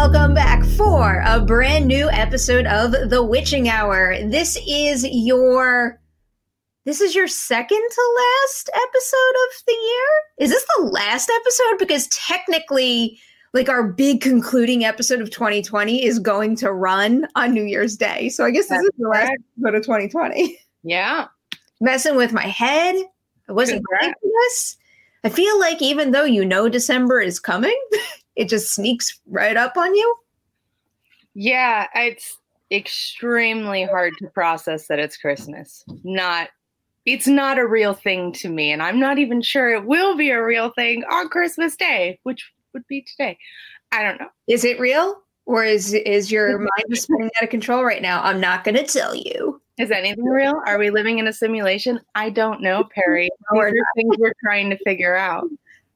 welcome back for a brand new episode of The Witching Hour. This is your this is your second to last episode of the year? Is this the last episode because technically like our big concluding episode of 2020 is going to run on New Year's Day. So I guess this is the last episode of 2020. Yeah. Messing with my head. I wasn't this. I feel like even though you know December is coming, it just sneaks right up on you. Yeah, it's extremely hard to process that it's Christmas. Not it's not a real thing to me and I'm not even sure it will be a real thing on Christmas Day, which would be today. I don't know. Is it real? Or is is your mind just spinning out of control right now? I'm not going to tell you. Is anything real? Are we living in a simulation? I don't know, Perry. These are things we're trying to figure out.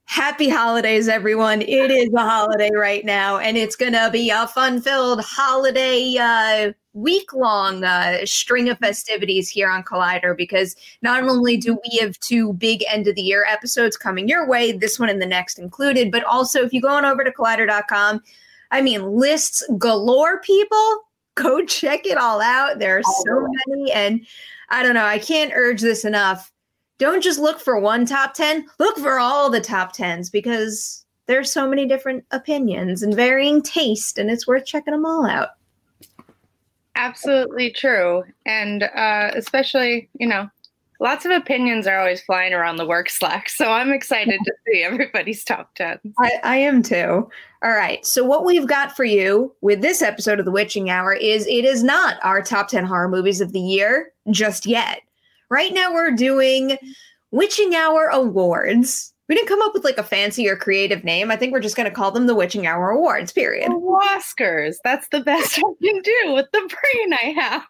Happy holidays, everyone. It is a holiday right now, and it's going to be a fun filled holiday uh, week long uh, string of festivities here on Collider because not only do we have two big end of the year episodes coming your way, this one and the next included, but also if you go on over to collider.com, I mean, lists galore, people go check it all out. There are so many. And I don't know, I can't urge this enough. Don't just look for one top 10, look for all the top 10s because there's so many different opinions and varying taste, and it's worth checking them all out. Absolutely true. And uh, especially, you know, lots of opinions are always flying around the work Slack. So I'm excited to see everybody's top 10. I, I, am too. All right. So, what we've got for you with this episode of The Witching Hour is it is not our top 10 horror movies of the year just yet. Right now, we're doing Witching Hour Awards. We didn't come up with like a fancy or creative name. I think we're just going to call them the Witching Hour Awards, period. Oscars. That's the best I can do with the brain I have.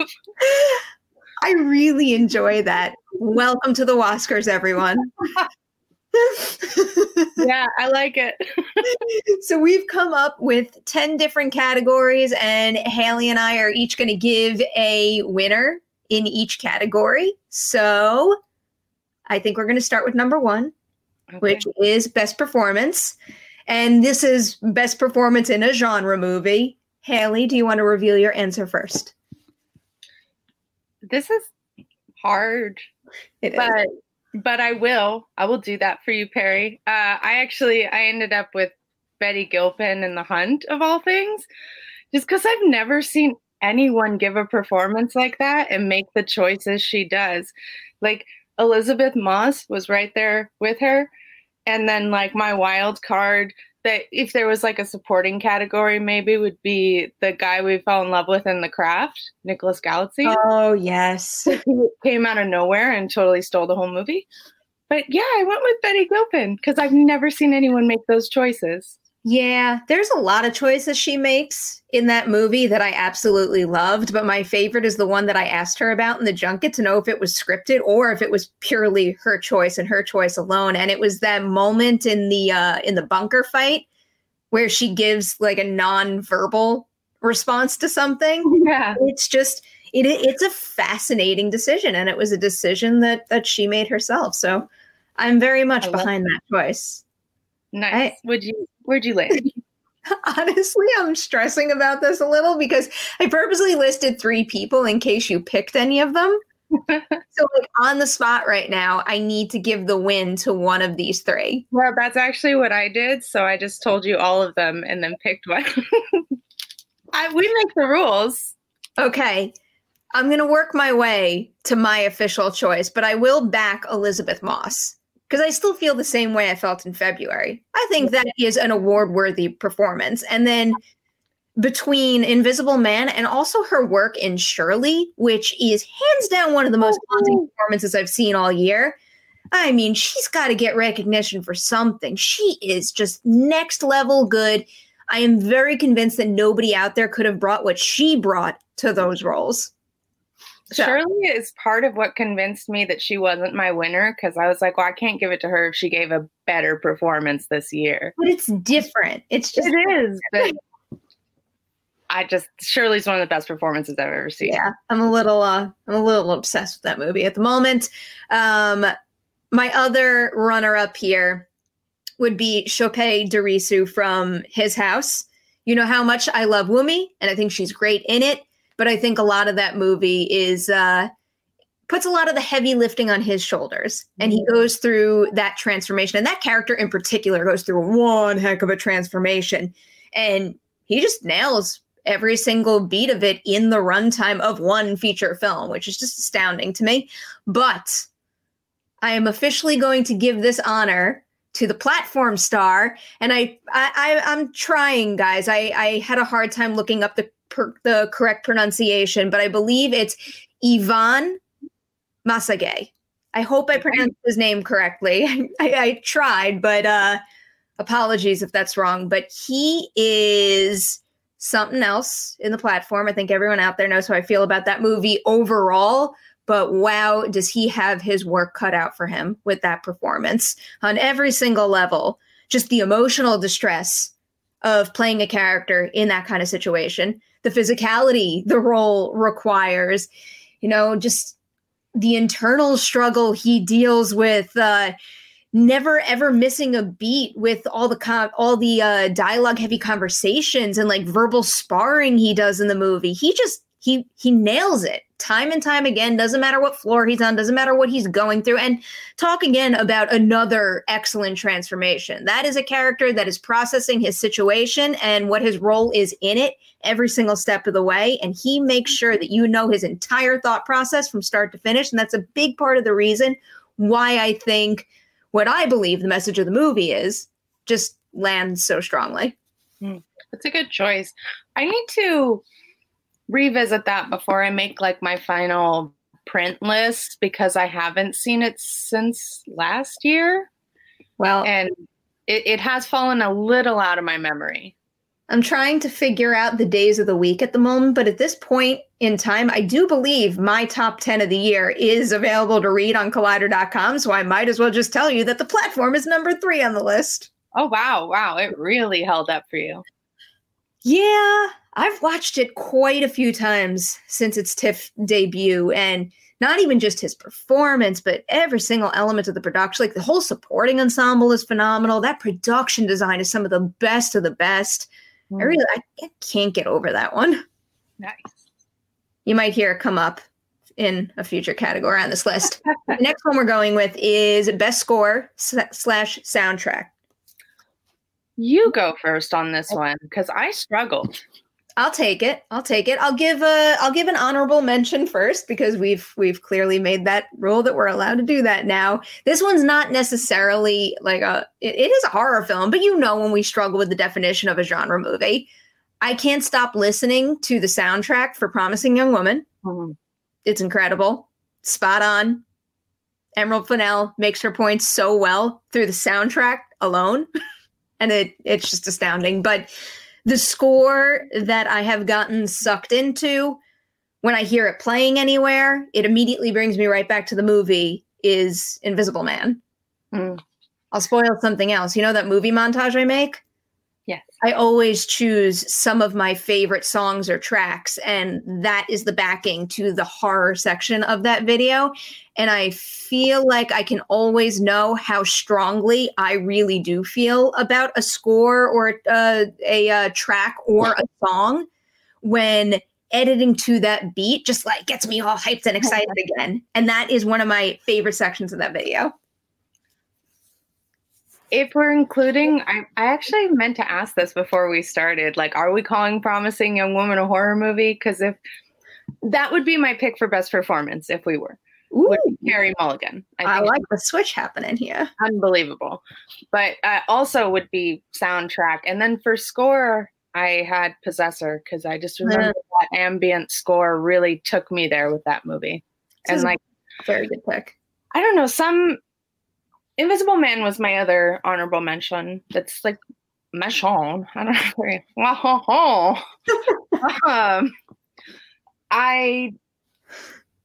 I really enjoy that. Welcome to the Oscars, everyone. yeah, I like it. so we've come up with 10 different categories, and Haley and I are each going to give a winner in each category. So I think we're going to start with number one, okay. which is best performance. And this is best performance in a genre movie. Haley, do you want to reveal your answer first? this is hard. It but is. but I will. I will do that for you, Perry. Uh, I actually I ended up with Betty Gilpin in The Hunt of all things, just because I've never seen anyone give a performance like that and make the choices she does. Like Elisabeth Moss was right there with her. And then like my wild card that if there was like a supporting category, maybe would be the guy we fell in love with in the craft, Nicholas Galitzine. Oh yes, he came out of nowhere and totally stole the whole movie. But yeah, I went with Betty Gilpin because I've never seen anyone make those choices. Yeah, there's a lot of choices she makes in that movie that I absolutely loved, but my favorite is the one that I asked her about in the junket to know if it was scripted or if it was purely her choice and her choice alone. And it was that moment in the uh in the bunker fight where she gives like a non-verbal response to something. Yeah. It's just it it's a fascinating decision and it was a decision that that she made herself. So I'm very much behind that. that choice. Nice. I, Would you Where'd you land? Honestly, I'm stressing about this a little because I purposely listed three people in case you picked any of them. so, like on the spot right now, I need to give the win to one of these three. Well, that's actually what I did. So I just told you all of them and then picked one. I, we make the rules. Okay. I'm going to work my way to my official choice, but I will back Elisabeth Moss because I still feel the same way I felt in February. I think that is an award worthy performance. And then between Invisible Man and also her work in Shirley, which is hands down one of the most oh, haunting performances I've seen all year. I mean, she's got to get recognition for something. She is just next level good. I am very convinced that nobody out there could have brought what she brought to those roles. So. Shirley is part of what convinced me that she wasn't my winner because I was like, well, I can't give it to her if she gave a better performance this year. But it's different. It's just it is. But I just Shirley's one of the best performances I've ever seen. Yeah, I'm a little uh, I'm a little obsessed with that movie at the moment. Um, my other runner up here would be Sope Dirisu from His House. You know how much I love Wunmi, and I think she's great in it. But I think a lot of that movie is uh, puts a lot of the heavy lifting on his shoulders, and he Mm-hmm. goes through that transformation. And that character in particular goes through one heck of a transformation, and he just nails every single beat of it in the runtime of one feature film, which is just astounding to me. But I am officially going to give this honor to the platform star, and I, I, I I'm trying, guys. I, I had a hard time looking up the per, the correct pronunciation, but I believe it's Ivan Massagué. I hope I pronounced his name correctly. I, I tried, but uh, apologies if that's wrong. But he is something else in the platform. I think everyone out there knows how I feel about that movie overall. But wow, does he have his work cut out for him with that performance on every single level? Just the emotional distress of playing a character in that kind of situation, the physicality the role requires, you know, just the internal struggle he deals with. Uh, never ever missing a beat with all the con- all the uh, dialogue heavy conversations and like verbal sparring he does in the movie. He just he he nails it time and time again. Doesn't matter what floor he's on. Doesn't matter what he's going through. And talk again about another excellent transformation. That is a character that is processing his situation and what his role is in it every single step of the way. And he makes sure that you know his entire thought process from start to finish. And that's a big part of the reason why I think what I believe the message of the movie is just lands so strongly. Hmm. That's a good choice. I need to revisit that before I make like my final print list because I haven't seen it since last year Well, and it, it has fallen a little out of my memory. I'm trying to figure out the days of the week at the moment, but at this point in time, I do believe my top 10 of the year is available to read on collider.com. So I might as well just tell you that the platform is number three on the list. Oh wow, wow, it really held up for you. Yeah, I've watched it quite a few times since its TIFF debut, and not even just his performance, but every single element of the production. Like the whole supporting ensemble is phenomenal. That production design is some of the best of the best. I mm. really I I can't get over that one. nice. You might hear it come up in a future category on this list. the next one we're going with is best score slash soundtrack. You go first on this one because I struggled. I'll take it. I'll take it. I'll give a I'll give an honorable mention first because we've we've clearly made that rule that we're allowed to do that now. This one's not necessarily like a it, it is a horror film, but you know when we struggle with the definition of a genre movie. I can't stop listening to the soundtrack for Promising Young Woman. Mhm. It's incredible. Spot on. Emerald Fennell makes her points so well through the soundtrack alone. and it it's just astounding. But the score that I have gotten sucked into when I hear it playing anywhere, it immediately brings me right back to the movie is Invisible Man. Mm. I'll spoil something else. You know that movie montage I make? I always choose some of my favorite songs or tracks, and that is the backing to the horror section of that video. And I feel like I can always know how strongly I really do feel about a score or uh, a, uh track or a song when editing to that beat just like gets me all hyped and excited again. And that is one of my favorite sections of that video. If we're including, I, I actually meant to ask this before we started. Like, are we calling Promising Young Woman a horror movie? Because if that would be my pick for best performance, if we were, Ooh, Carey Mulligan. I I like the switch happening here. unbelievable. But uh, also would be soundtrack, and then for score, I had Possessor because I just remember that ambient score really took me there with that movie. This And like, Very good pick. I don't know, some Invisible Man was my other honorable mention. That's like Machon. I don't know. um, I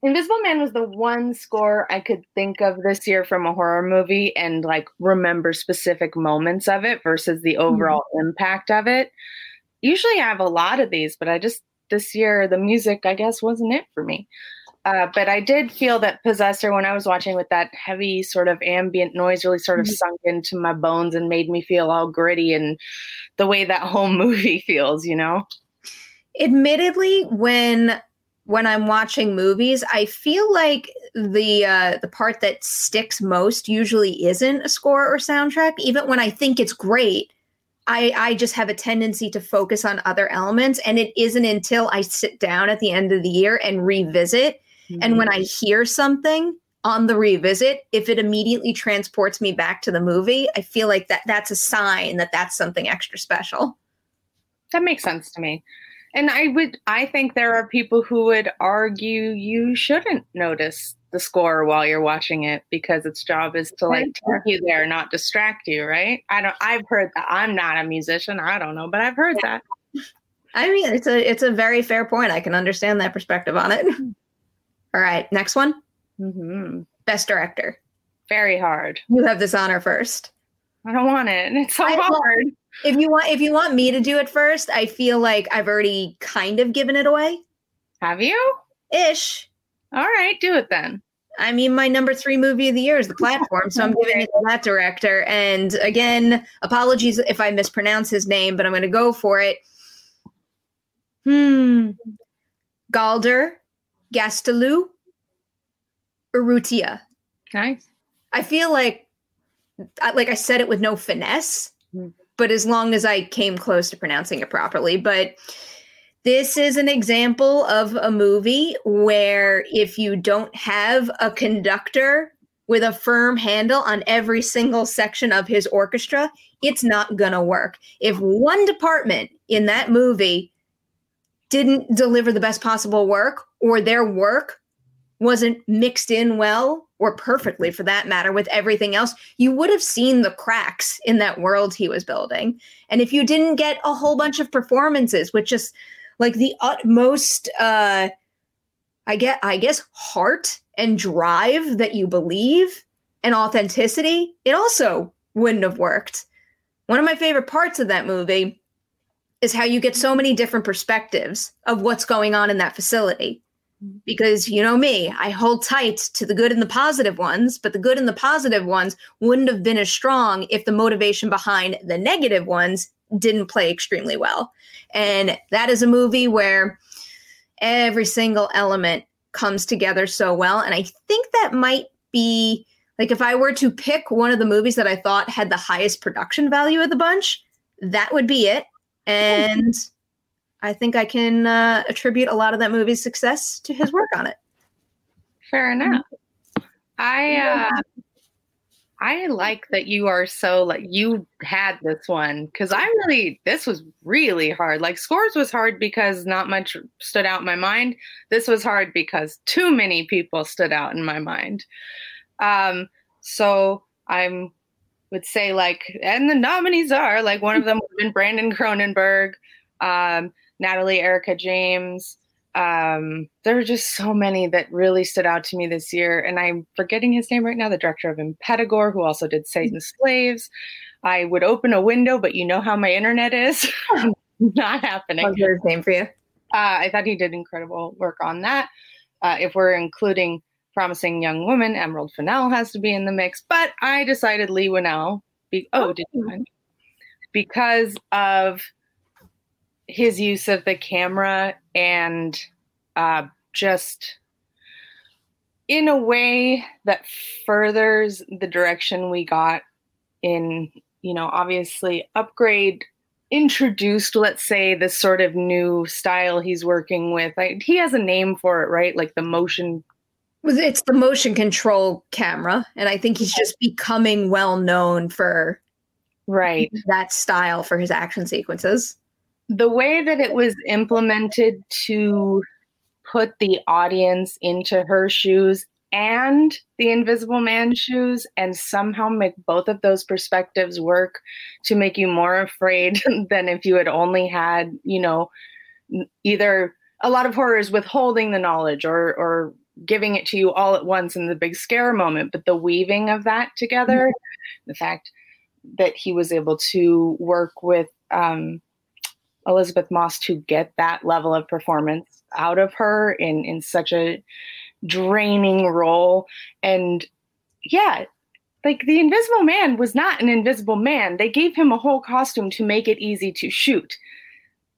Invisible Man was the one score I could think of this year from a horror movie and like remember specific moments of it versus the overall impact of it. Usually I have a lot of these, but I just this year the music I guess wasn't it for me. Uh, but I did feel that Possessor when I was watching with that heavy sort of ambient noise really sort of mm-hmm. sunk into my bones and made me feel all gritty and the way that whole movie feels, you know? Admittedly, when when I'm watching movies, I feel like the uh, the part that sticks most usually isn't a score or soundtrack. Even when I think it's great, I, I just have a tendency to focus on other elements. And it isn't until I sit down at the end of the year and revisit. Mm-hmm. And when I hear something on the revisit, if it immediately transports me back to the movie, I feel like that that's a sign that that's something extra special. That makes sense to me. And I would I think there are people who would argue you shouldn't notice the score while you're watching it because its job is to like take you there, not distract you, right? I don't I've heard that. I'm not a musician, I don't know, but I've heard that. I mean, it's a it's a very fair point. I can understand that perspective on it. All right, next one. Mm-hmm. Best director. Very hard. You have this honor first. I don't want it. It's so I hard. if you want, if you want me to do it first, I feel like I've already kind of given it away. Have you? Ish. All right, do it then. I mean, my number three movie of the year is The Platform, so I'm giving it to that director. And again, apologies if I mispronounce his name, but I'm going to go for it. Hmm. Galder, Gaztelu, Urrutia. Okay. I feel like, like I said it with no finesse, mm. but as long as I came close to pronouncing it properly. But this is an example of a movie where if you don't have a conductor with a firm handle on every single section of his orchestra, it's not going to work. If one department in that movie didn't deliver the best possible work or their work wasn't mixed in well or perfectly for that matter with everything else, you would have seen the cracks in that world he was building. And if you didn't get a whole bunch of performances with just like the utmost uh I get I guess heart and drive that you believe and authenticity, it also wouldn't have worked. One of my favorite parts of that movie is how you get so many different perspectives of what's going on in that facility because you know me, I hold tight to the good and the positive ones, but the good and the positive ones wouldn't have been as strong if the motivation behind the negative ones didn't play extremely well. And that is a movie where every single element comes together so well. And I think that might be like if I were to pick one of the movies that I thought had the highest production value of the bunch, that would be it. And I think I can uh, attribute a lot of that movie's success to his work on it. Fair enough. I uh, I like that you are so like you had this one because I really this was really hard. Like scores was hard because not much stood out in my mind. This was hard because too many people stood out in my mind. Um, so I'm would say like, and the nominees are like one of them would have been Brandon Cronenberg. Um, Natalie Erica James. Um, there are just so many that really stood out to me this year. And I'm forgetting his name right now, the director of Impetigore, who also did Satan's Slaves. I would open a window, but you know how my internet is. Not happening. What's his name for you? Uh, I thought he did incredible work on that. Uh, if we're including Promising Young Woman, Emerald Fennell has to be in the mix. But I decided Leigh Whannell. Be- oh, did you? Because of his use of the camera and uh, just in a way that furthers the direction we got in you know obviously upgrade introduced let's say this sort of new style he's working with like, he has a name for it right like the motion it's the motion control camera and i think he's just becoming well known for right. that style for his action sequences. The way that it was implemented to put the audience into her shoes and the invisible man's shoes and somehow make both of those perspectives work to make you more afraid than if you had only had you know either a lot of horrors withholding the knowledge or or giving it to you all at once in the big scare moment but the weaving of that together mm-hmm. the fact that he was able to work with um, Elisabeth Moss to get that level of performance out of her in in such a draining role. And yeah, like the Invisible Man was not an invisible man. They gave him a whole costume to make it easy to shoot.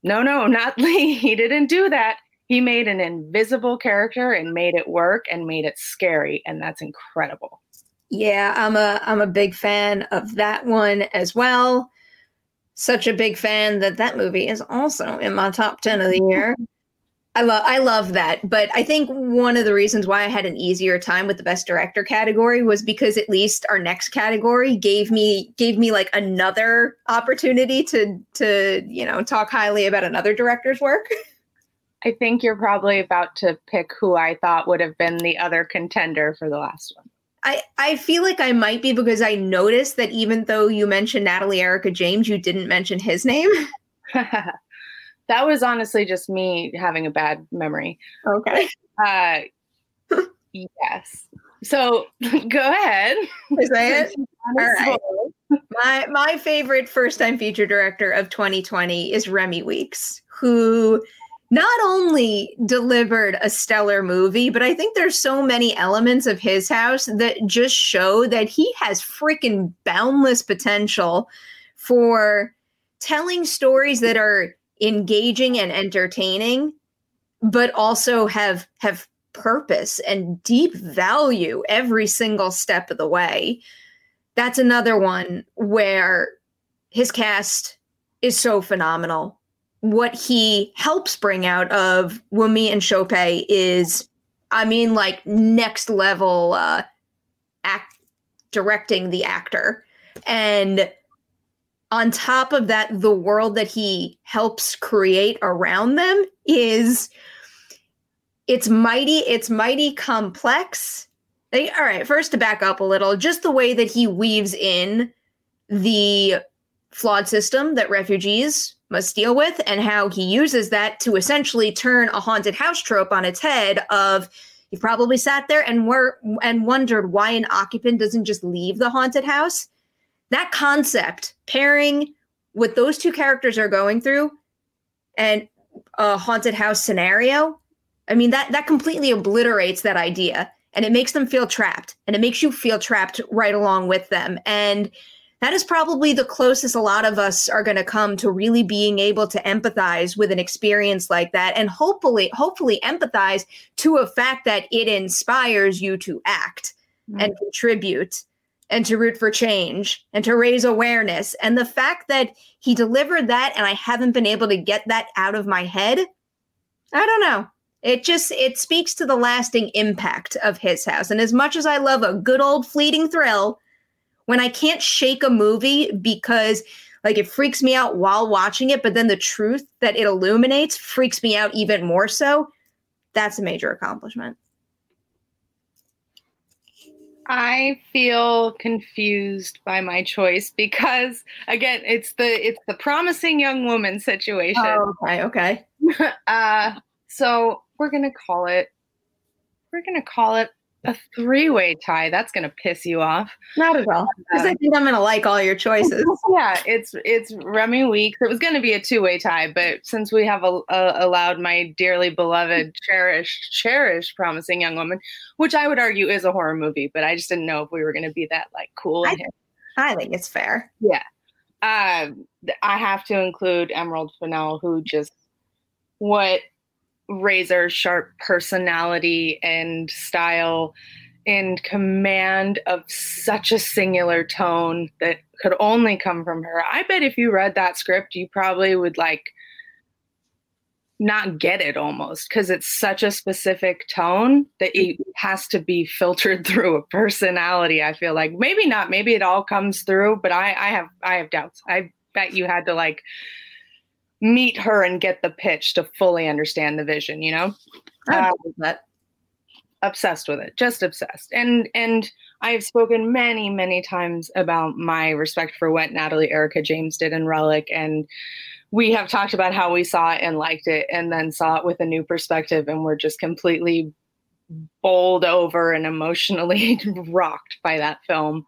No, no, not Leigh. He didn't do that. He made an invisible character and made it work and made it scary, and that's incredible. Yeah, I'm a I'm a big fan of that one as well. Such a big fan that that movie is also in my top 10 of the mm-hmm. year. I love I love that, but I think one of the reasons why I had an easier time with the best director category was because at least our next category gave me gave me like another opportunity to to, you know, talk highly about another director's work. I think you're probably about to pick who I thought would have been the other contender for the last one. I, I feel like I might be because I noticed that even though you mentioned Natalie Erica James, you didn't mention his name. that was honestly just me having a bad memory. Okay. Uh, yes. So go ahead. Say it. All right. My my favorite first time feature director of 2020 is Remi Weekes, who not only delivered a stellar movie, but I think there's so many elements of his house that just show that he has freaking boundless potential for telling stories that are engaging and entertaining, but also have have purpose and deep value every single step of the way. That's another one where his cast is so phenomenal what he helps bring out of Wunmi and Sope is, I mean, like next level uh, act directing the actor. And on top of that, the world that he helps create around them is it's mighty, it's mighty complex. They, all right, first to back up a little, just the way that he weaves in the flawed system that refugees must deal with and how he uses that to essentially turn a haunted house trope on its head of you probably sat there and were and wondered why an occupant doesn't just leave the haunted house. That concept pairing what those two characters are going through and a haunted house scenario i mean that that completely obliterates that idea and it makes them feel trapped and it makes you feel trapped right along with them. And that is probably the closest a lot of us are going to come to really being able to empathize with an experience like that and hopefully hopefully empathize to a fact that it inspires you to act mm-hmm. and contribute and to root for change and to raise awareness. And the fact that he delivered that and I haven't been able to get that out of my head I don't know. It just it speaks to the lasting impact of his house. And as much as I love a good old fleeting thrill when I can't shake a movie because like it freaks me out while watching it, but then the truth that it illuminates freaks me out even more so. That's a major accomplishment. I feel confused by my choice because again, it's the it's the promising young woman situation. Oh, okay, okay. uh, so we're gonna call it we're gonna call it a three-way tie. That's going to piss you off. Not at all. Because I think I'm going to like all your choices. yeah, it's it's Remi Weekes. It was going to be a two-way tie, but since we have a, a, allowed my dearly beloved, cherished, cherished, promising young woman, which I would argue is a horror movie, but I just didn't know if we were going to be that like cool. I, I think it's fair. Yeah. Um, I have to include Emerald Fennell, who just what razor sharp personality and style and command of such a singular tone that could only come from her. I bet if you read that script, you probably would like not get it almost because it's such a specific tone that it has to be filtered through a personality. I feel like maybe not, maybe it all comes through, but I, I have I have doubts. I bet you had to like meet her and get the pitch to fully understand the vision you know? Um, that. obsessed with it just obsessed. And and i have spoken many many times about my respect for what natalie erica james did in relic and we have talked about how we saw it and liked it and then saw it with a new perspective and we're just completely bowled over and emotionally rocked by that film.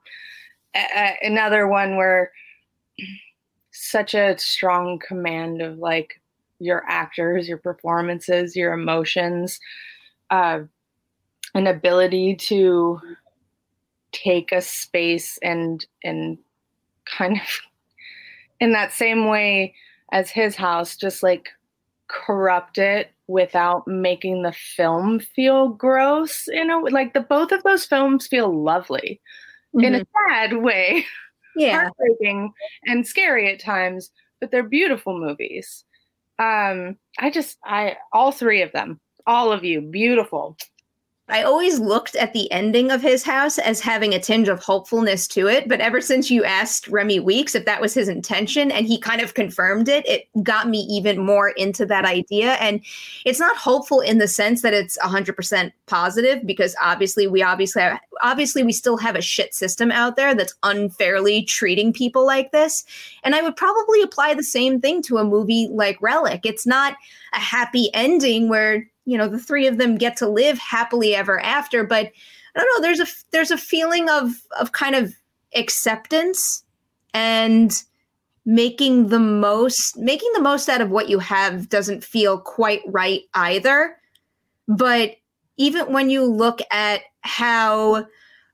Uh, another one where such a strong command of like your actors, your performances, your emotions. Uh, an ability to take a space and and kind of in that same way as his house just like corrupt it without making the film feel gross you know like the both of those films feel lovely mm-hmm. in a mm-hmm. sad way yeah. heartbreaking and scary at times but they're beautiful movies. Um i just i all three of them all of you beautiful I always looked at the ending of his house as having a tinge of hopefulness to it. But ever since you asked Remi Weekes if that was his intention and he kind of confirmed it, it got me even more into that idea. And it's not hopeful in the sense that it's 100% positive because obviously we obviously have, obviously we still have a shit system out there that's unfairly treating people like this. And I would probably apply the same thing to a movie like Relic. It's not a happy ending where you know the three of them get to live happily ever after but i don't know there's a there's a feeling of of kind of acceptance and making the most making the most out of what you have doesn't feel quite right either. But even when you look at how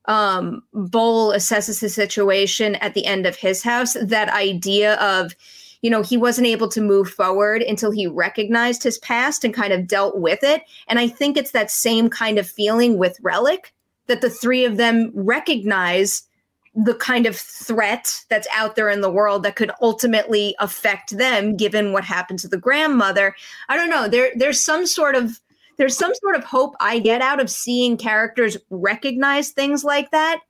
um Bol assesses the situation at the end of his house that idea of you know, he wasn't able to move forward until he recognized his past and kind of dealt with it. And I think it's that same kind of feeling with Relic that the three of them recognize the kind of threat that's out there in the world that could ultimately affect them given what happened to the grandmother. I don't know. There there's some sort of there's some sort of hope I get out of seeing characters recognize things like that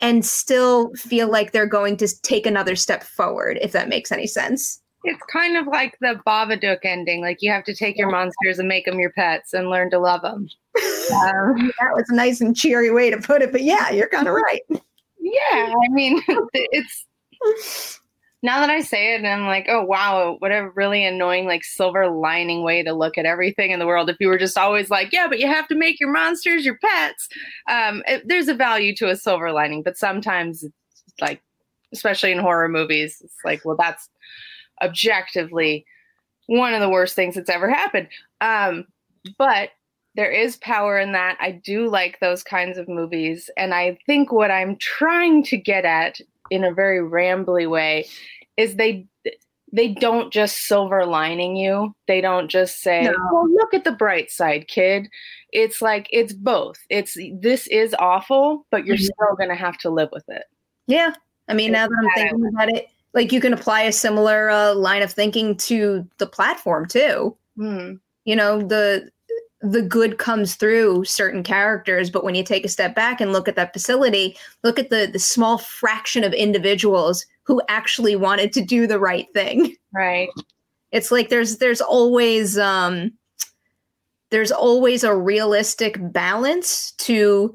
and still feel like they're going to take another step forward, if that makes any sense. It's kind of like the Babadook ending. Like you have to take your monsters and make them your pets and learn to love them. Um, that was a nice and cheery way to put it, but yeah, you're kind of right. Yeah, I mean, it's now that I say it, I'm like, oh wow, what a really annoying, like silver lining way to look at everything in the world. If you were just always like, yeah, but you have to make your monsters your pets. Um, it, there's a value to a silver lining, but sometimes, like, especially in horror movies, it's like, well, that's objectively one of the worst things that's ever happened. Um, but there is power in that. I do like those kinds of movies. And I think what I'm trying to get at in a very rambly way is they they don't just silver lining you. They don't just say, no. "Well, look at the bright side, kid." It's like it's both. It's this is awful, but you're mm-hmm. still going to have to live with it. Yeah. I mean, it's now that I'm thinking about it, like you can apply a similar uh, line of thinking to the platform too. Mm. You know, the the good comes through certain characters but when you take a step back and look at that facility look at the the small fraction of individuals who actually wanted to do the right thing. Right. It's like there's there's always um there's always a realistic balance to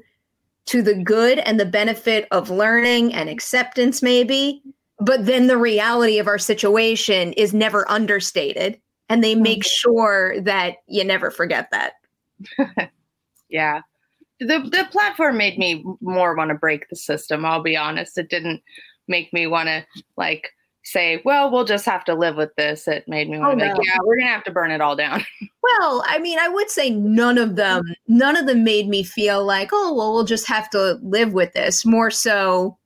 to the good and the benefit of learning and acceptance maybe but then the reality of our situation is never understated and they make sure that you never forget that. yeah. The the platform made me more want to break the system, I'll be honest. It didn't make me want to like say, well, we'll just have to live with this. It made me want to oh, no. yeah, we're gonna have to burn it all down. well, I mean, I would say none of them, none of them made me feel like, oh, well, we'll just have to live with this. More so,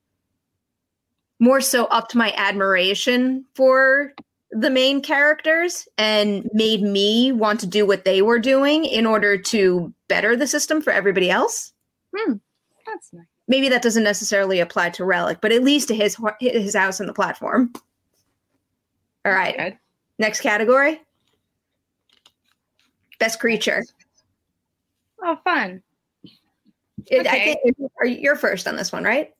more so upped my admiration for the main characters and made me want to do what they were doing in order to better the system for everybody else. Hmm. That's nice. Maybe that doesn't necessarily apply to Relic, but at least to his his house and the platform. All right. Good. Next category. Best creature. Oh, fun. It, okay. I think you're first on this one, right?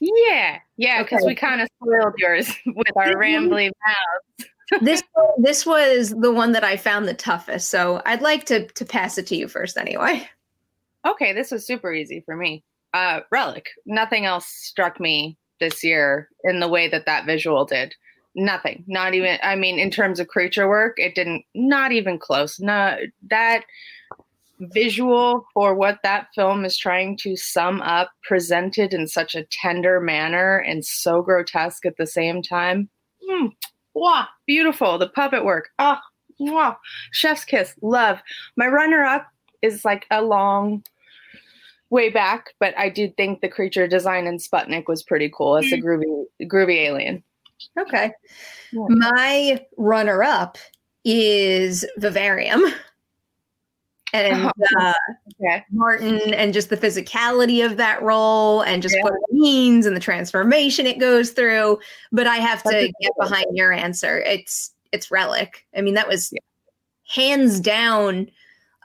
Yeah, yeah, because okay. we kind of spoiled yours with our rambly mouths. this this was the one that I found the toughest, so I'd like to to pass it to you first, anyway. Okay, this was super easy for me. Uh, Relic. Nothing else struck me this year in the way that that visual did. Nothing. Not even. I mean, in terms of creature work, it didn't. Not even close. No, that visual for what that film is trying to sum up, presented in such a tender manner and so grotesque at the same time. Mm, wow, beautiful. The puppet work. Oh, wow. Chef's kiss. Love. My runner up is like a long way back, but I do think the creature design in Sputnik was pretty cool. It's a Mm. groovy, groovy alien. Okay. Yeah. My runner up is Vivarium. And uh, Okay. Martin and just the physicality of that role and just Yeah. what it means and the transformation it goes through. But I have to That's a get behind your answer. It's it's Relic. I mean, that was hands down,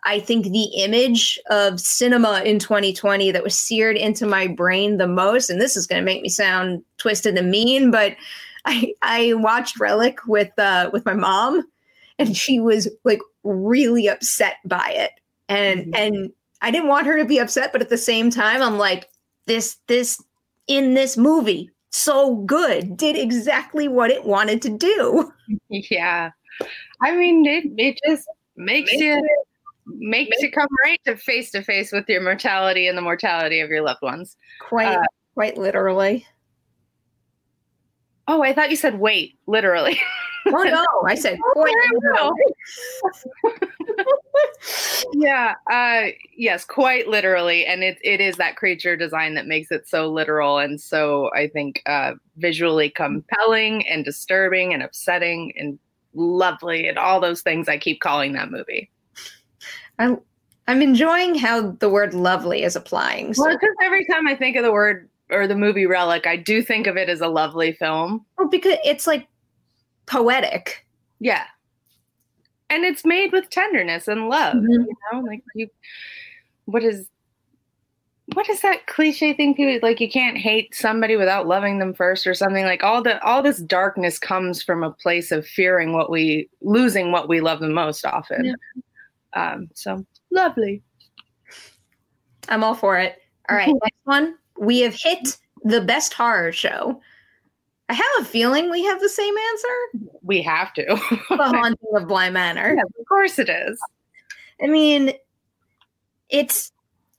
I think the image of cinema in 2020 that was seared into my brain the most. And this is gonna make me sound twisted and mean, but I I watched Relic with uh with my mom and she was like really upset by it and Mhm. and i didn't want her to be upset but at the same time i'm like this this in this movie so good did exactly what it wanted to do Yeah. I mean, it, it just makes you makes you come right to face to face with your mortality and the mortality of your loved ones. quite Uh, quite literally Oh, I thought you said wait, literally. oh no i said Oh, yeah. Uh yes, quite literally. And it it is that creature design that makes it so literal and so I think uh visually compelling and disturbing and upsetting and lovely and all those things I keep calling that movie. i'm i'm enjoying how the word lovely is applying so Well, because every time I think of the word or the movie Relic, I do think of it as a lovely film. well, because it's like poetic Yeah. And it's made with tenderness and love. Mhm. You know, like you what is what is that cliche thing people like you can't hate somebody without loving them first or something like all the all this darkness comes from a place of fearing what we losing what we love the most often. Yeah. Um so lovely. i'm all for it all right next one we have hit the best horror show i have a feeling we have the same answer We have to. the haunting of bly manor Yeah, of course it is. I mean, it's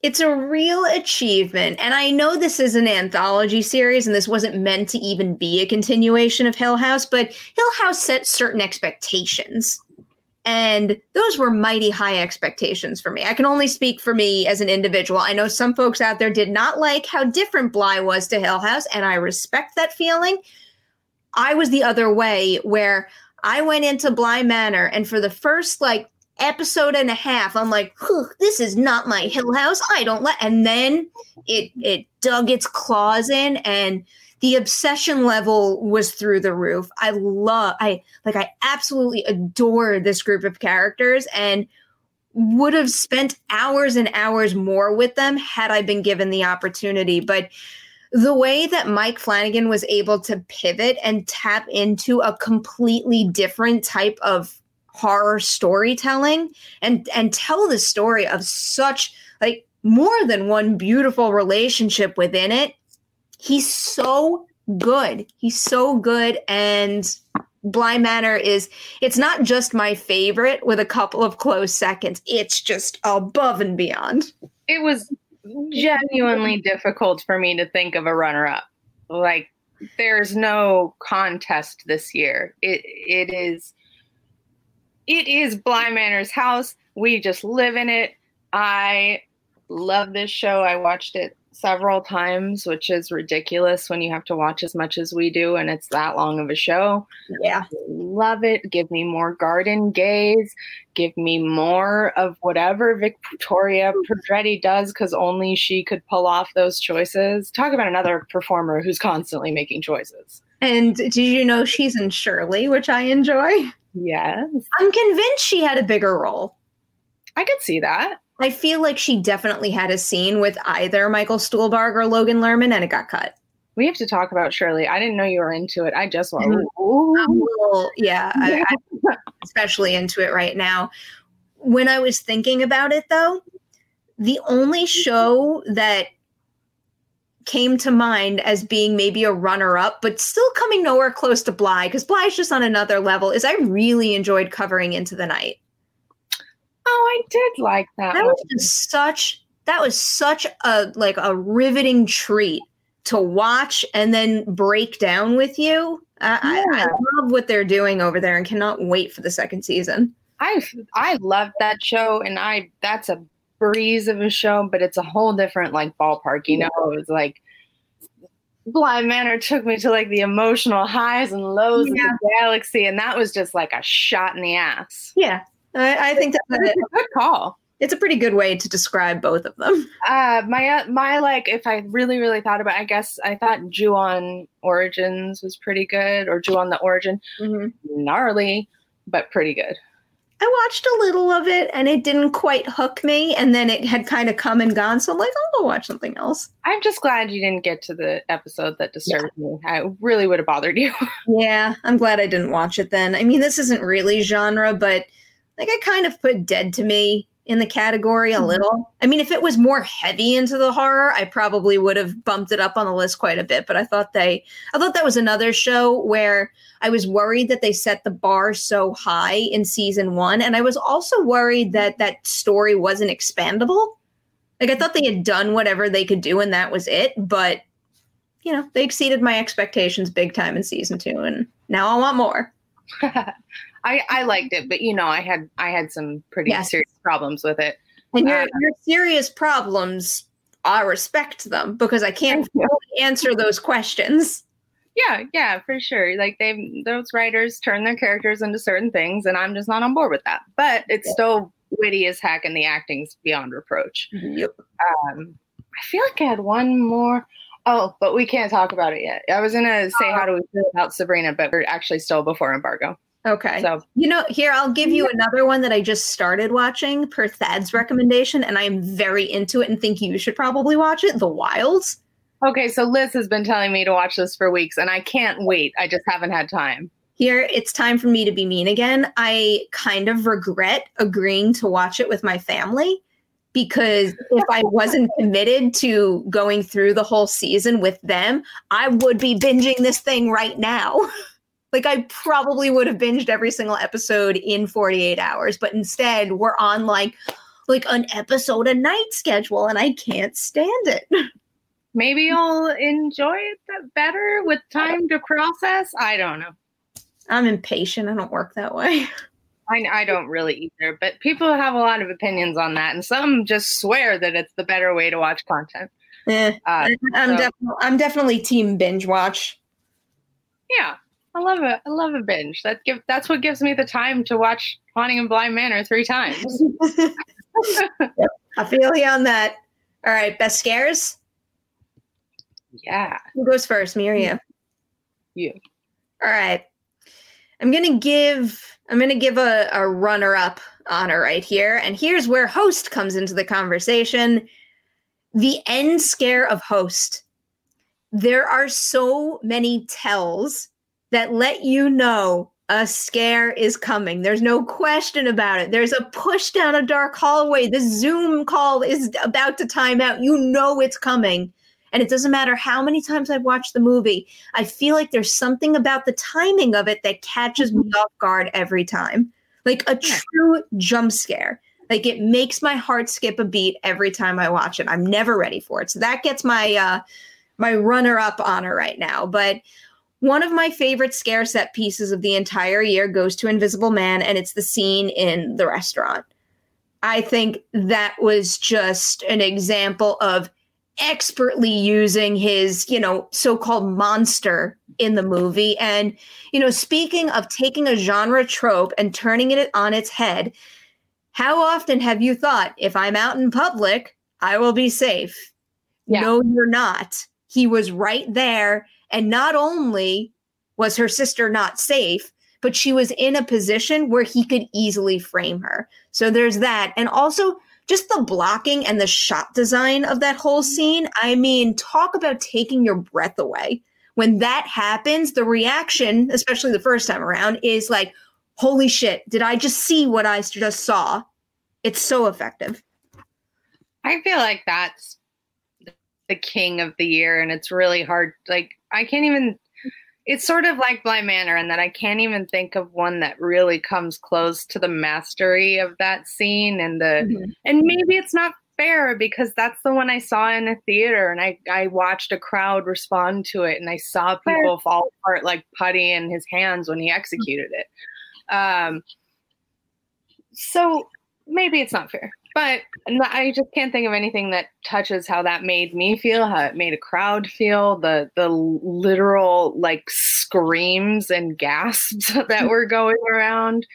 it's a real achievement. And I know this is an anthology series and this wasn't meant to even be a continuation of Hill House, but Hill House set certain expectations. And those were mighty high expectations for me. I can only speak for me as an individual. I know some folks out there did not like how different Bly was to Hill House, and I respect that feeling. I was the other way where I went into Bly Manor, and for the first like episode and a half, I'm like, this is not my Hill House. I don't let. And then it it dug its claws in, and the obsession level was through the roof. I love, I like, I absolutely adore this group of characters, and would have spent hours and hours more with them had I been given the opportunity. But the way that Mike Flanagan was able to pivot and tap into a completely different type of horror storytelling and and tell the story of such like more than one beautiful relationship within it he's so good he's so good and Bly Manor is it's not just my favorite with a couple of close seconds it's just above and beyond it was genuinely difficult for me to think of a runner up. Like there's no contest this year. It it is it is Bly Manor's house. We just live in it. I love this show. I watched it several times, which is ridiculous when you have to watch as much as we do and it's that long of a show. yeah Love it. Give me more garden gaze. Give me more of whatever Victoria Pedretti does because only she could pull off those choices. Talk about another performer who's constantly making choices. and did you know she's in Shirley which I enjoy Yes, I'm convinced she had a bigger role I could see that. I feel like she definitely had a scene with either Michael Stuhlbarg or Logan Lerman, and it got cut. We have to talk about Shirley. I didn't know you were into it. I just want. Mm-hmm. Ooh. I'm a little- yeah, I, I'm especially into it right now. When I was thinking about it, though, the only show that came to mind as being maybe a runner-up, but still coming nowhere close to Bly, because Bly's just on another level. Is I really enjoyed covering Into the Night. Oh, I did like that. that one. was just such that was such a like a riveting treat to watch and then break down with you I, I, I love what they're doing over there and cannot wait for the second season I I loved that show, and I that's a breeze of a show, but it's a whole different like ballpark. You know, it was like Bly Manor took me to like the emotional highs and lows yeah. of the galaxy, and that was just like a shot in the ass. Yeah, I, I think that's a good call. It's a pretty good way to describe both of them. Uh, my uh, my like, if I really really thought about, it, I guess I thought Ju-On Origins was pretty good, or Ju-On the Origin, mm-hmm. gnarly, but pretty good. I watched a little of it and it didn't quite hook me. And then it had kind of come and gone. So I'm like, I'll go watch something else. I'm just glad you didn't get to the episode that disturbed yeah. me. I really would have bothered you. yeah, I'm glad I didn't watch it then. I mean, this isn't really genre, but like I kind of put Dead to Me in the category a mm-hmm. little. I mean, if it was more heavy into the horror, I probably would have bumped it up on the list quite a bit. But I thought they, I thought that was another show where I was worried that they set the bar so high in season one, and I was also worried that that story wasn't expandable. Like I thought they had done whatever they could do, and that was it. But you know, they exceeded my expectations big time in season two, and now I want more. I, I liked it, but you know, I had I had some pretty yes. serious problems with it. And your, uh, your serious problems, I respect them because I can't answer those questions. Yeah, yeah, for sure. Like they those writers turn their characters into certain things, and I'm just not on board with that. But it's yeah. still witty as heck, and the acting's beyond reproach. Yep. Um, I feel like I had one more. Oh, but we can't talk about it yet. I was gonna say how do we feel about Sabrina, but we're actually still before embargo. Okay. So you know, here I'll give you another one that I just started watching per Thad's recommendation, and I am very into it and think you should probably watch it. The Wilds. Okay, so Liz has been telling me to watch this for weeks, and I can't wait. I just haven't had time. Here, it's time for me to be mean again. I kind of regret agreeing to watch it with my family because if I wasn't committed to going through the whole season with them, I would be binging this thing right now. Like I probably would have binged every single episode in 48 hours, but instead we're on like like an episode a night schedule and I can't stand it. Maybe you'll enjoy it better with time to process. I don't know. I'm impatient. I don't work that way. I, I don't really either, but people have a lot of opinions on that, and some just swear that it's the better way to watch content. Eh, uh, I'm, so. I'm definitely team binge watch. Yeah, I love it. I love a binge. That give that's what gives me the time to watch Haunting in Bly Manor three times. yep. I feel you on that. All right, best scares. Yeah. Who goes first, me or you? You. All right. I'm gonna give I'm gonna give a, a runner-up honor right here. And here's where host comes into the conversation. The end scare of host. There are so many tells that let you know a scare is coming. There's no question about it. There's a push down a dark hallway. The Zoom call is about to time out. You know it's coming. And it doesn't matter how many times I've watched the movie, I feel like there's something about the timing of it that catches me off guard every time. Like a true jump scare. Like it makes my heart skip a beat every time I watch it. I'm never ready for it. So that gets my uh my runner up honor right now. But one of my favorite scare set pieces of the entire year goes to Invisible Man, and it's the scene in the restaurant. I think that was just an example of expertly using his, you know, so called monster in the movie. And, you know, speaking of taking a genre trope and turning it on its head, how often have you thought, if I'm out in public, I will be safe? Yeah. No, you're not. He was right there and not only was her sister not safe, but she was in a position where he could easily frame her. So there's that. And also, just the blocking and the shot design of that whole mm-hmm. scene. I mean, talk about taking your breath away. When that happens, the reaction, especially the first time around, is like, holy shit, did I just see what I just saw? It's so effective. I feel like that's the king of the year, and it's really hard. Like, I can't even. It's sort of like Bly Manor, and that I can't even think of one that really comes close to the mastery of that scene and the. Mm-hmm. And maybe it's not fair because that's the one I saw in a theater, and I I watched a crowd respond to it, and I saw people fall apart like putty in his hands when he executed it. Um. So maybe it's not fair. But I just can't think of anything that touches how that made me feel, how it made a crowd feel, the the literal like screams and gasps that were going around.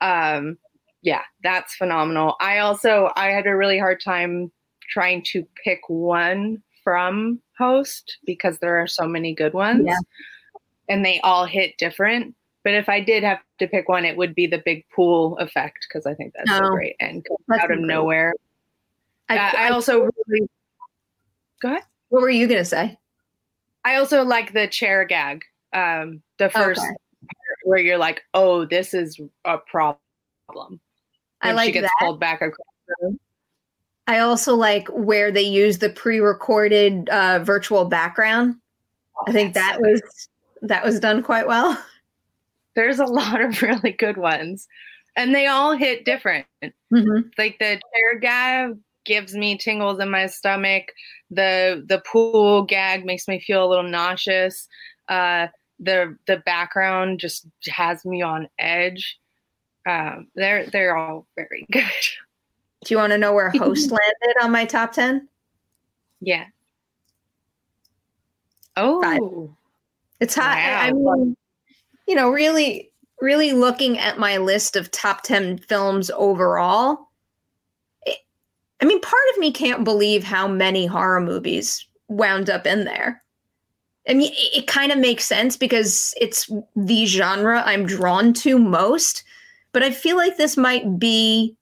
Um, yeah, that's phenomenal. I also I had a really hard time trying to pick one from host because there are so many good ones. Yeah. And they all hit different. But if I did have to pick one, it would be the big pool effect because I think that's so great and out of great. nowhere. I, uh, I, also really go ahead. What were you gonna say? I also like the chair gag. Um, the first okay. where you're like, "Oh, this is a problem." When I like she gets that. pulled back across the room. I also like where they use the pre-recorded uh, virtual background. Oh, I think that was that was done quite well. There's a lot of really good ones, and they all hit different. Mm-hmm. Like the chair gag gives me tingles in my stomach. The the pool gag makes me feel a little nauseous. Uh, the the background just has me on edge. Um, they're they're all very good. Do you want to know where host landed on my top ten? Yeah. Oh, Five. it's hot. Wow. I mean, you know, really, really looking at my list of top 10 films overall, it, I mean, part of me can't believe how many horror movies wound up in there. I mean, it, it kind of makes sense because it's the genre I'm drawn to most, but I feel like this might be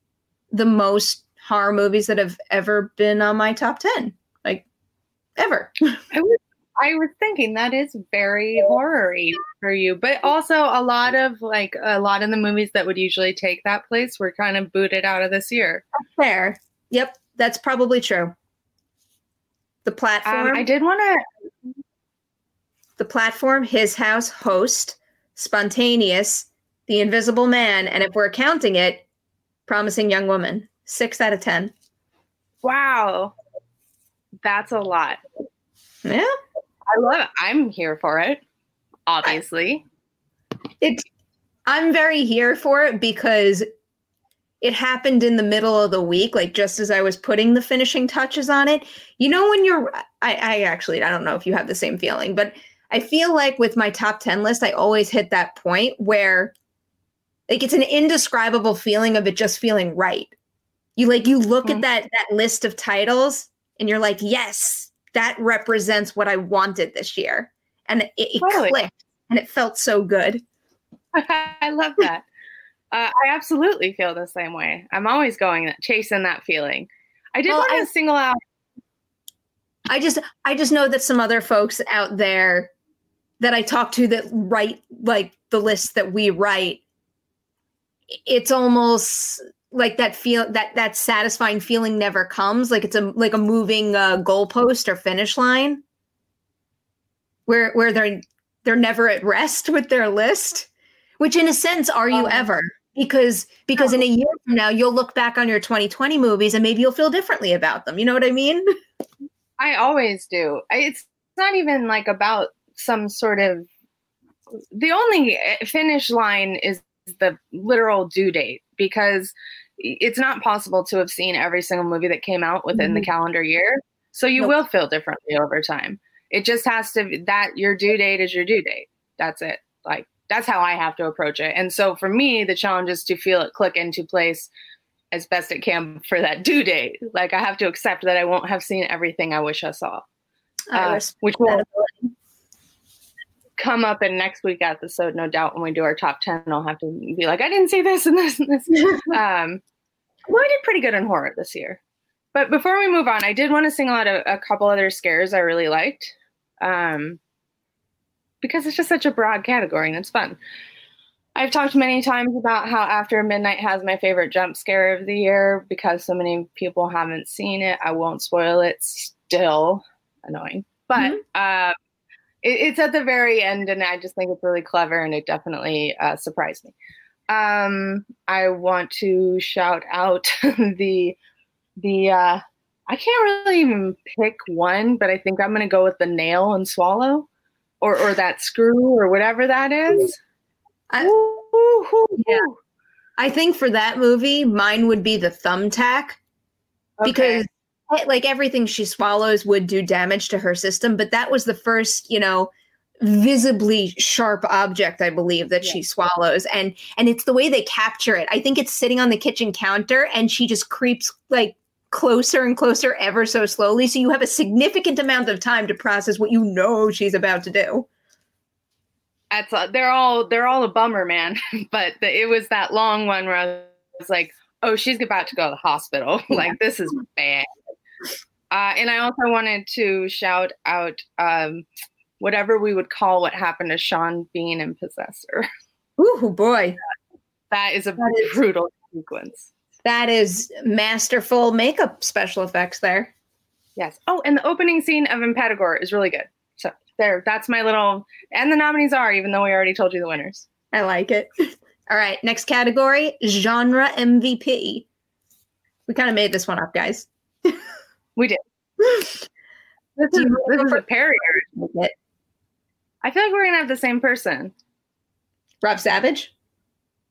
the most horror movies that have ever been on my top 10. Like, ever. I would I was thinking that is very horror for you, but also a lot of like a lot of the movies that would usually take that place were kind of booted out of this year. Fair. Yep, that's probably true. The platform. Um, I did want to. The platform, his house, host, spontaneous, the invisible man, and if we're counting it, promising young woman. Six out of ten. Wow, that's a lot. Yeah. I love it. I'm here for it. Obviously. It's I'm very here for it because it happened in the middle of the week, like just as I was putting the finishing touches on it. You know, when you're I, I actually I don't know if you have the same feeling, but I feel like with my top 10 list, I always hit that point where like it's an indescribable feeling of it just feeling right. You like you look mm-hmm. at that that list of titles and you're like, yes, that represents what I wanted this year. And it, it totally. clicked and it felt so good. I love that. uh, I absolutely feel the same way. I'm always going chasing that feeling. I did well, want to single out. I just I just know that some other folks out there that I talk to that write like the list that we write, it's almost like that feel that that satisfying feeling never comes like it's a like a moving uh, goalpost or finish line. Where where they're they're never at rest with their list which in a sense are you oh. ever? Because because in a year from now you'll look back on your 2020 movies and maybe you'll feel differently about them. You know what i mean? I always do. It's not even like about some sort of the only eh, finish line is the literal due date because it's not possible to have seen every single movie that came out within mm-hmm. the calendar year. So you nope. will feel differently over time. It just has to be that your due date is your due date. That's it. Like that's how I have to approach it. And so for me, the challenge is to feel it click into place as best it can for that due date. Like I have to accept that I won't have seen everything I wish I saw. I uh, which will come up in next week episode, no doubt, when we do our top 10, I'll have to be like, I didn't see this and this and this. um, well, I did pretty good in horror this year. But before we move on, I did want to single out a, a couple other scares I really liked. Um, because it's just such a broad category and it's fun. I've talked many times about how After Midnight has my favorite jump scare of the year because so many people haven't seen it. I won't spoil it. Still annoying, but mm-hmm. uh, it's at the very end, and I just think it's really clever, and it definitely uh, surprised me. Um, I want to shout out the the uh, I can't really even pick one, but I think I'm gonna go with the nail and swallow, or or that screw or whatever that is. I, ooh, yeah. I think for that movie, mine would be the thumbtack okay. because like everything she swallows would do damage to her system, but that was the first, you know, visibly sharp object i believe that yeah. she swallows and and it's the way they capture it. I think it's sitting on the kitchen counter and she just creeps like closer and closer ever so slowly so you have a significant amount of time to process what you know she's about to do. That's a, they're all they're all a bummer man but the, it was that long one where i was like oh she's about to go to the hospital. Like this is bad uh, and i also wanted to shout out um, whatever we would call what happened to Sean Bean and Possessor. Ooh boy, that is a that is, brutal sequence. That is masterful makeup special effects there. Yes. Oh, and the opening scene of Impetigore is really good. So there, that's my little. And the nominees are, even though we already told you the winners. I like it. All right, next category: genre MVP. We kind of made this one up, guys. We did. This is, this is. I feel like we're gonna have the same person. Rob Savage.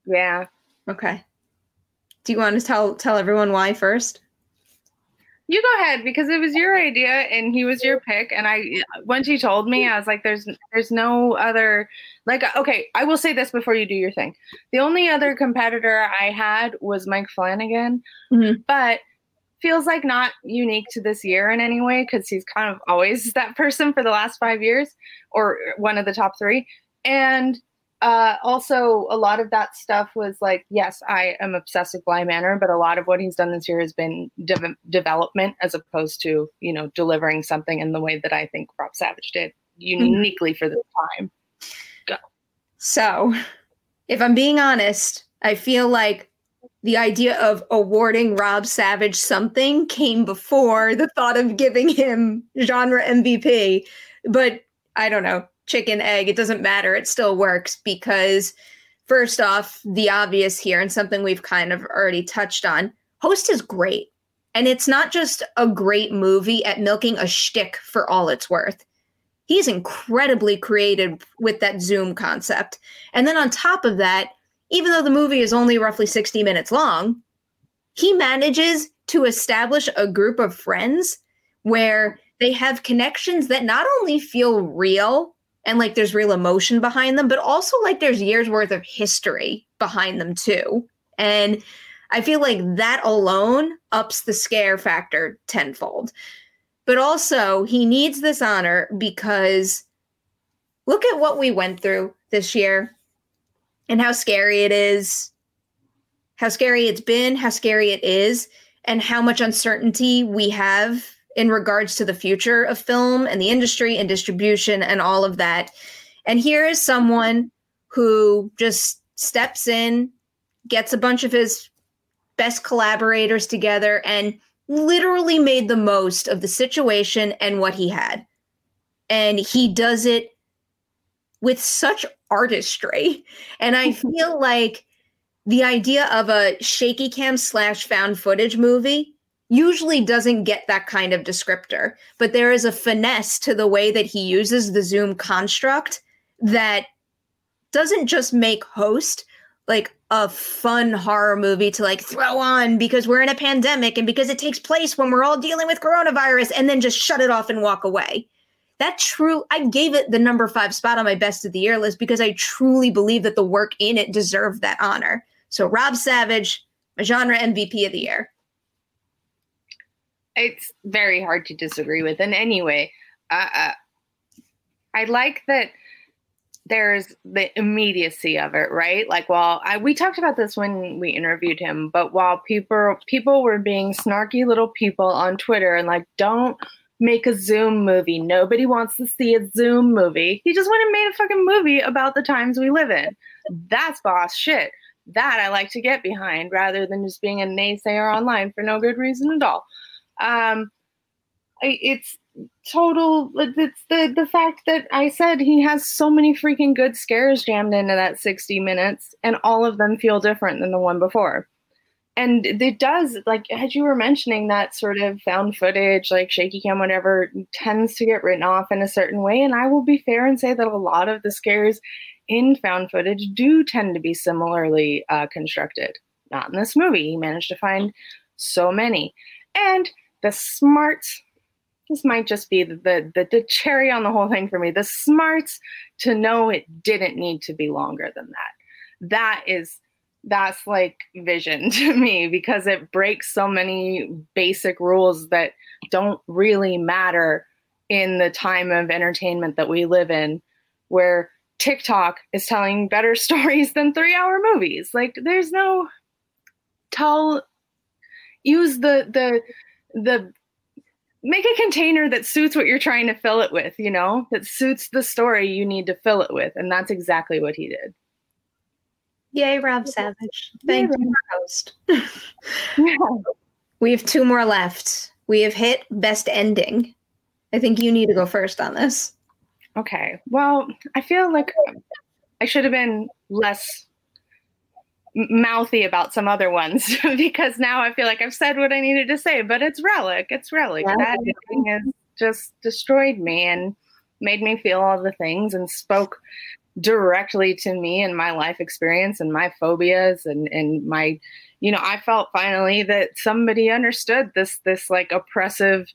Yeah. Okay. Do you want to tell tell everyone why first? You go ahead because it was your idea and he was your pick. And I, once you told me, I was like, "There's, there's no other." Like, okay, I will say this before you do your thing. The only other competitor I had was Mike Flanagan, mm-hmm. but feels like not unique to this year in any way because he's kind of always that person for the last five years or one of the top three. And uh, also, a lot of that stuff was like, yes, I am obsessed with Bly Manor, but a lot of what he's done this year has been de- development as opposed to, you know, delivering something in the way that I think Rob Savage did mm-hmm. uniquely mm-hmm. for this time. Go. So, if I'm being honest, I feel like the idea of awarding Rob Savage something came before the thought of giving him genre MVP. But I don't know, chicken, egg, it doesn't matter. It still works because, first off, the obvious here, and something we've kind of already touched on Host is great. And it's not just a great movie at milking a shtick for all it's worth. He's incredibly creative with that Zoom concept. And then on top of that, even though the movie is only roughly 60 minutes long, he manages to establish a group of friends where they have connections that not only feel real and like there's real emotion behind them, but also like there's years worth of history behind them too. And I feel like that alone ups the scare factor tenfold. But also, he needs this honor because look at what we went through this year and how scary it is, how scary it's been, how scary it is, and how much uncertainty we have in regards to the future of film and the industry and distribution and all of that. And here is someone who just steps in, gets a bunch of his best collaborators together, and literally made the most of the situation and what he had. And he does it with such artistry. And I feel like the idea of a shaky cam slash found footage movie usually doesn't get that kind of descriptor, but there is a finesse to the way that he uses the Zoom construct that doesn't just make Host like a fun horror movie to like throw on because we're in a pandemic and because it takes place when we're all dealing with coronavirus and then just shut it off and walk away that true i gave it the number five spot on my best of the year list because i truly believe that the work in it deserved that honor. So rob savage a genre mvp of the year. It's very hard to disagree with. And anyway uh, uh, i like that there's the immediacy of it right? Like while I, we talked about this when we interviewed him but while people people were being snarky little people on twitter and like don't make a Zoom movie. Nobody wants to see a Zoom movie. He just went and made a fucking movie about the times we live in. That's boss shit. That I like to get behind rather than just being a naysayer online for no good reason at all. Um, it's total. It's the the fact that I said he has so many freaking good scares jammed into that sixty minutes, and all of them feel different than the one before and it does like as you were mentioning that sort of found footage like shaky cam whatever tends to get written off in a certain way. And i will be fair and say that a lot of the scares in found footage do tend to be similarly uh, constructed. Not in this movie. He managed to find so many. And the smarts, this might just be the, the, the cherry on the whole thing for me, the smarts to know it didn't need to be longer than that. That is that's like vision to me because it breaks so many basic rules that don't really matter in the time of entertainment that we live in where TikTok is telling better stories than 3-hour movies. Like there's no tell use the the the make a container that suits what you're trying to fill it with you know? That suits the story you need to fill it with and that's exactly what he did Yay, Rob Savage. Thank Yay, you, host. We have two more left. We have hit best ending. I think you need to go first on this. Okay. Well, I feel like I should have been less mouthy about some other ones because now I feel like I've said what I needed to say, but it's Relic. It's Relic. Yeah. That thing has just destroyed me and made me feel all the things and spoke directly to me and my life experience and my phobias and and my you know i felt finally that somebody understood this this like oppressive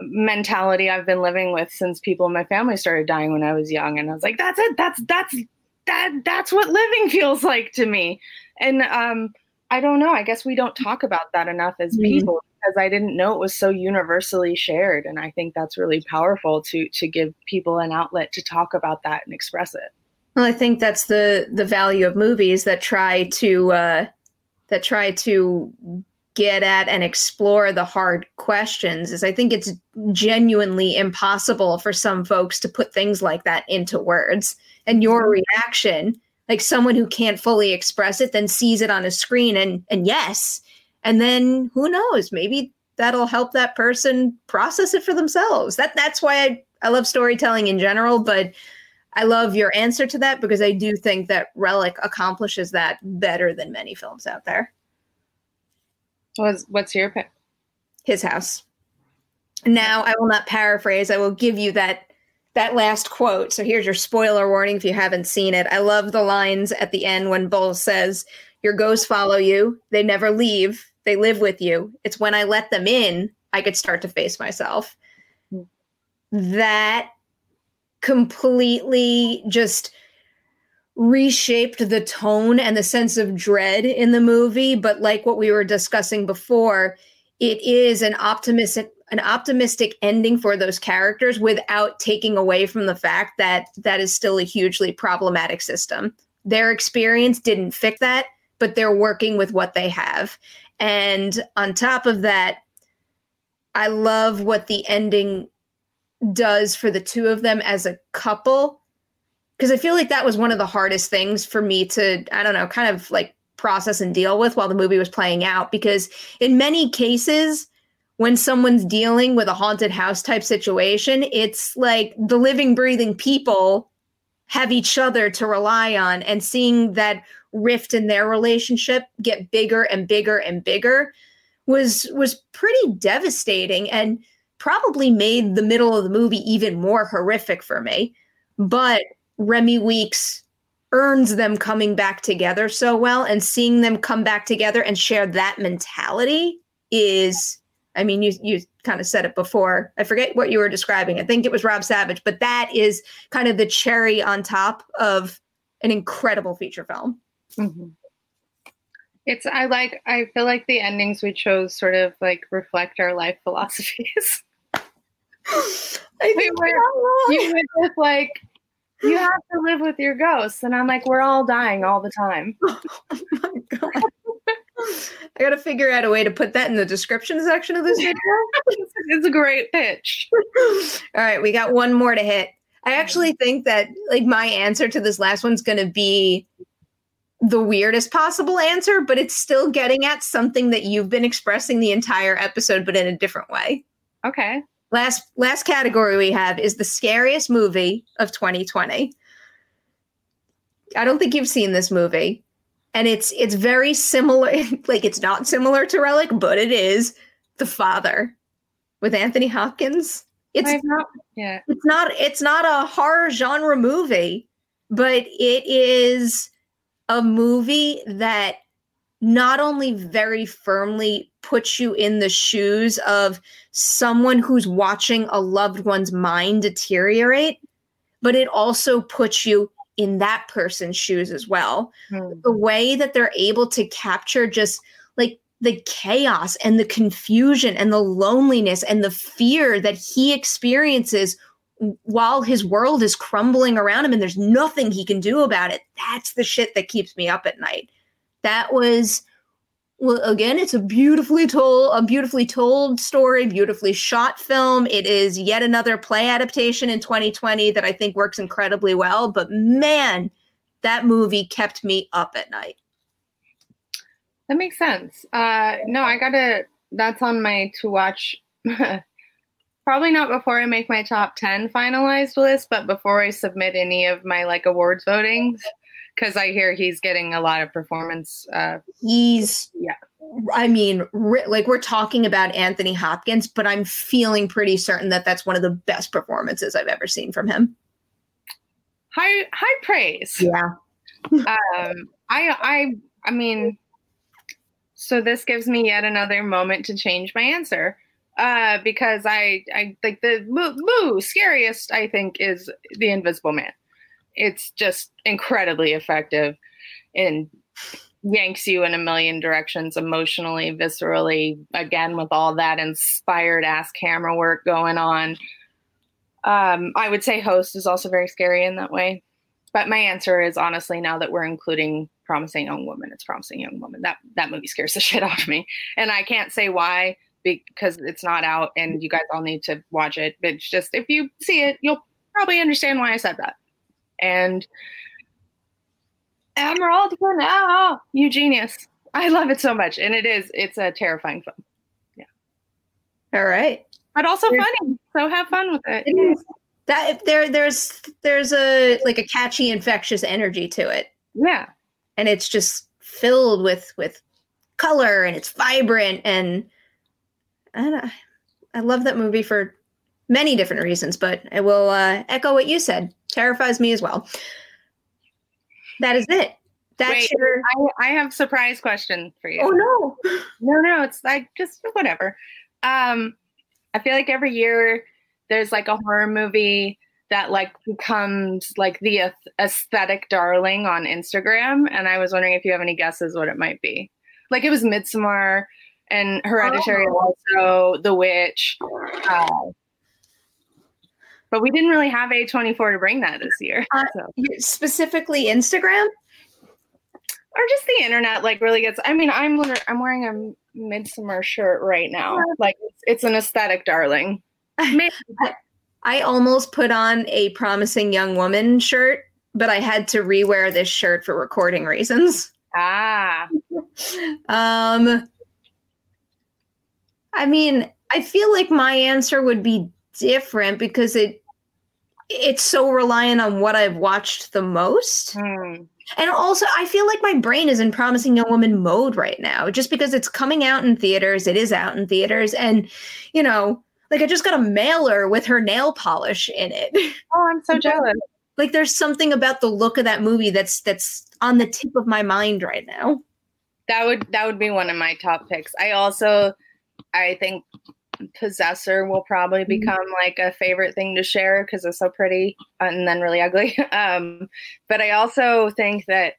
mentality i've been living with since people in my family started dying when i was young. And i was like that's it. That's that's that that's what living feels like to me. And um i don't know. I guess we don't talk about that enough as mm-hmm. people because i didn't know it was so universally shared. And i think that's really powerful to to give people an outlet to talk about that and express it well, I think that's the the value of movies that try to uh, that try to get at and explore the hard questions. Is I think it's genuinely impossible for some folks to put things like that into words. And your mm-hmm. reaction, like someone who can't fully express it, then sees it on a screen and and yes, and then who knows, maybe that'll help that person process it for themselves. That that's why I, I love storytelling in general, but I love your answer to that because I do think that Relic accomplishes that better than many films out there. What's what's your pick? His house. Now I will not paraphrase. I will give you that that last quote. So here's your spoiler warning if you haven't seen it. I love the lines at the end when Bull says, "Your ghosts follow you. They never leave. They live with you. It's when I let them in I could start to face myself." Hmm. That completely just reshaped the tone and the sense of dread in the movie. But like what we were discussing before it is an optimistic an optimistic ending for those characters without taking away from the fact that that is still a hugely problematic system. Their experience didn't fix that but they're working with what they have. And on top of that i love what the ending does for the two of them as a couple. Because I feel like that was one of the hardest things for me to I don't know kind of like process and deal with while the movie was playing out. Because in many cases when someone's dealing with a haunted house type situation it's like the living breathing people have each other to rely on and seeing that rift in their relationship get bigger and bigger and bigger was was pretty devastating. And probably made the middle of the movie even more horrific for me. But Remi Weekes earns them coming back together so well and seeing them come back together and share that mentality is I mean you you kind of said it before. I forget what you were describing. I think it was Rob Savage, but that is kind of the cherry on top of an incredible feature film. Mm-hmm. It's I like I feel like the endings we chose sort of like reflect our life philosophies. I we're, you went with like you have to live with your ghosts, and I'm like, we're all dying all the time. Oh my god. I gotta figure out a way to put that in the description section of this video. it's a great pitch. All right, we got one more to hit. I actually think that like my answer to this last one's gonna be the weirdest possible answer, but it's still getting at something that you've been expressing the entire episode, but in a different way. Okay. Last last category we have is the scariest movie of 2020. I don't think you've seen this movie. And it's it's very similar like it's not similar to Relic, but it is The Father with Anthony Hopkins. It's not yeah. It's not it's not a horror genre movie, but it is a movie that not only very firmly puts you in the shoes of someone who's watching a loved one's mind deteriorate, but it also puts you in that person's shoes as well. Mm. The way that they're able to capture just like the chaos and the confusion and the loneliness and the fear that he experiences while his world is crumbling around him and there's nothing he can do about it. That's the shit that keeps me up at night. That was well, again, it's a beautifully told, a beautifully told story, beautifully shot film. It is yet another play adaptation in 2020 that I think works incredibly well. But man, that movie kept me up at night. That makes sense. Uh, no, I gotta. That's on my to watch. Probably not before I make my top 10 finalized list, but before I submit any of my like awards votings because I hear he's getting a lot of performance. Uh, he's yeah. I mean, like we're talking about Anthony Hopkins, but I'm feeling pretty certain that that's one of the best performances I've ever seen from him. High high praise. Yeah. um, I I I mean, so this gives me yet another moment to change my answer uh, because I I think the moo, moo scariest I think is the Invisible Man it's just incredibly effective and yanks you in a million directions emotionally, viscerally, again, with all that inspired ass camera work going on. Um, I would say Host is also very scary in that way. But my answer is honestly, now that we're including Promising Young Woman, it's Promising Young Woman. That that movie scares the shit out of me. And I can't say why because it's not out and you guys all need to watch it. But it's just if you see it, you'll probably understand why I said that and Emerald now, you genius. I love it so much, and it is. It's a terrifying film. Yeah. All right, but also funny. So have fun with it. It is that there. There's there's a like a catchy, infectious energy to it. Yeah, and it's just filled with with color, and it's vibrant, and I I love that movie for many different reasons. But I will uh, echo what you said terrifies me as well. That is it. That's Wait, your. I, I have a surprise question for you. Oh no, no, no! It's like just whatever. Um, I feel like every year there's like a horror movie that like becomes like the aesthetic darling on Instagram, and I was wondering if you have any guesses what it might be. Like it was Midsommar and Hereditary, oh. also The Witch. Uh, but we didn't really have A24 to bring that this year. Uh. Specifically Instagram? Or just the internet like really gets I mean I'm I'm wearing a Midsommar shirt right now. Like it's, it's an aesthetic darling. I almost put on a promising young woman shirt, but I had to rewear this shirt for recording reasons. Ah. um I mean, I feel like my answer would be different because it it's so reliant on what I've watched the most. Mm. And also, I feel like my brain is in promising young woman mode right now, just because it's coming out in theaters. It is out in theaters, and you know, like I just got a mailer with her nail polish in it. Oh, I'm so jealous. like, there's something about the look of that movie that's that's on the tip of my mind right now. That would that would be one of my top picks. I also, I think possessor will probably mm-hmm. become like a favorite thing to share because it's so pretty and then really ugly. Um, but I also think that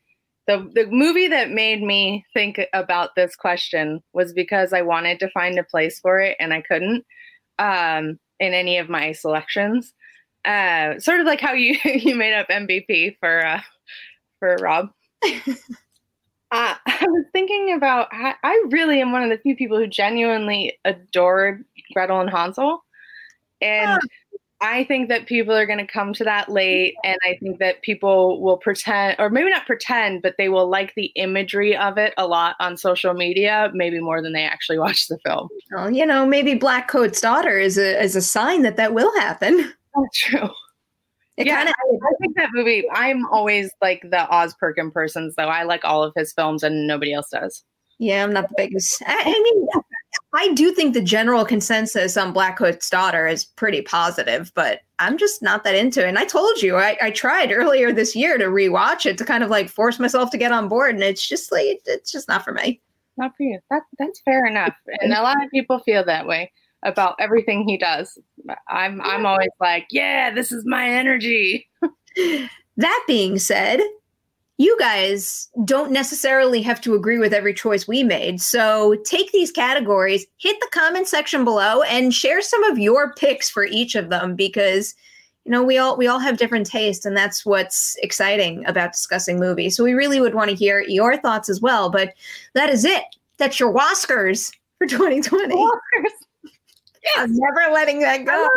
the the movie that made me think about this question was because I wanted to find a place for it and I couldn't um, in any of my selections. Uh, sort of like how you you made up MVP for uh, for Rob. Uh, I was thinking about I really am one of the few people who genuinely adored Gretel and Hansel. And I think that people are going to come to that late. And I think that people will pretend, or maybe not pretend, but they will like the imagery of it a lot on social media, maybe more than they actually watch the film. Well, you know, maybe Blackcoat's daughter is a, is a sign that that will happen. True. It yeah, kinda, I, I think that movie. I'm always like the Oz Perkin person, so I like all of his films, and nobody else does. Yeah, I'm not the biggest. I, I mean, I do think the general consensus on Blackcoat's daughter is pretty positive, but I'm just not that into it. And I told you, I, I tried earlier this year to rewatch it to kind of like force myself to get on board, and it's just like it's just not for me. not for you. That that's fair enough. And a lot of people feel that way about everything he does. I'm I'm always like, yeah, this is my energy. that being said, you guys don't necessarily have to agree with every choice we made. So take these categories, hit the comment section below, and share some of your picks for each of them because you know we all we all have different tastes and that's what's exciting about discussing movies so we really would want to hear your thoughts as well but that is it that's your Oscars for 2020 Oscars. Yes. i'm never letting that go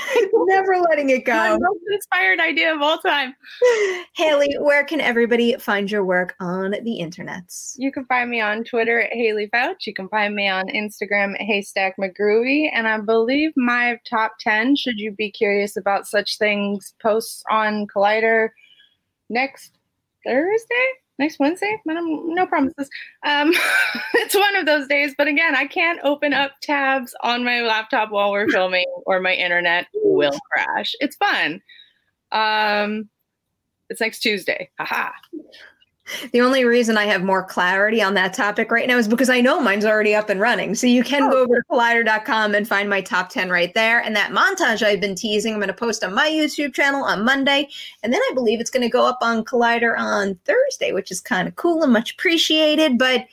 Never letting it go. My most inspired idea of all time. Haleigh, where can everybody find your work on the internets? You can find me on Twitter at Haleigh Foutch. You can find me on Instagram at Haystack McGroovy. And I believe my top 10, should you be curious about such things, posts on Collider next Thursday next Wednesday. No promises. Um, it's one of those days, but again, I can't open up tabs on my laptop while we're filming, or my internet will crash. It's fun. Um, it's next Tuesday. Haha. The only reason I have more clarity on that topic right now is because I know mine's already up and running. So you can oh. go over to collider.com and find my top 10 right there. And that montage I've been teasing, I'm going to post on my YouTube channel on Monday. And then I believe it's going to go up on Collider on Thursday, which is kind of cool and much appreciated. But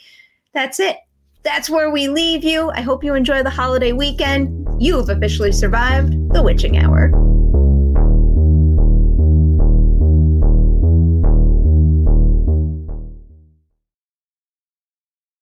that's it. That's where we leave you. I hope you enjoy the holiday weekend. You have officially survived the witching hour.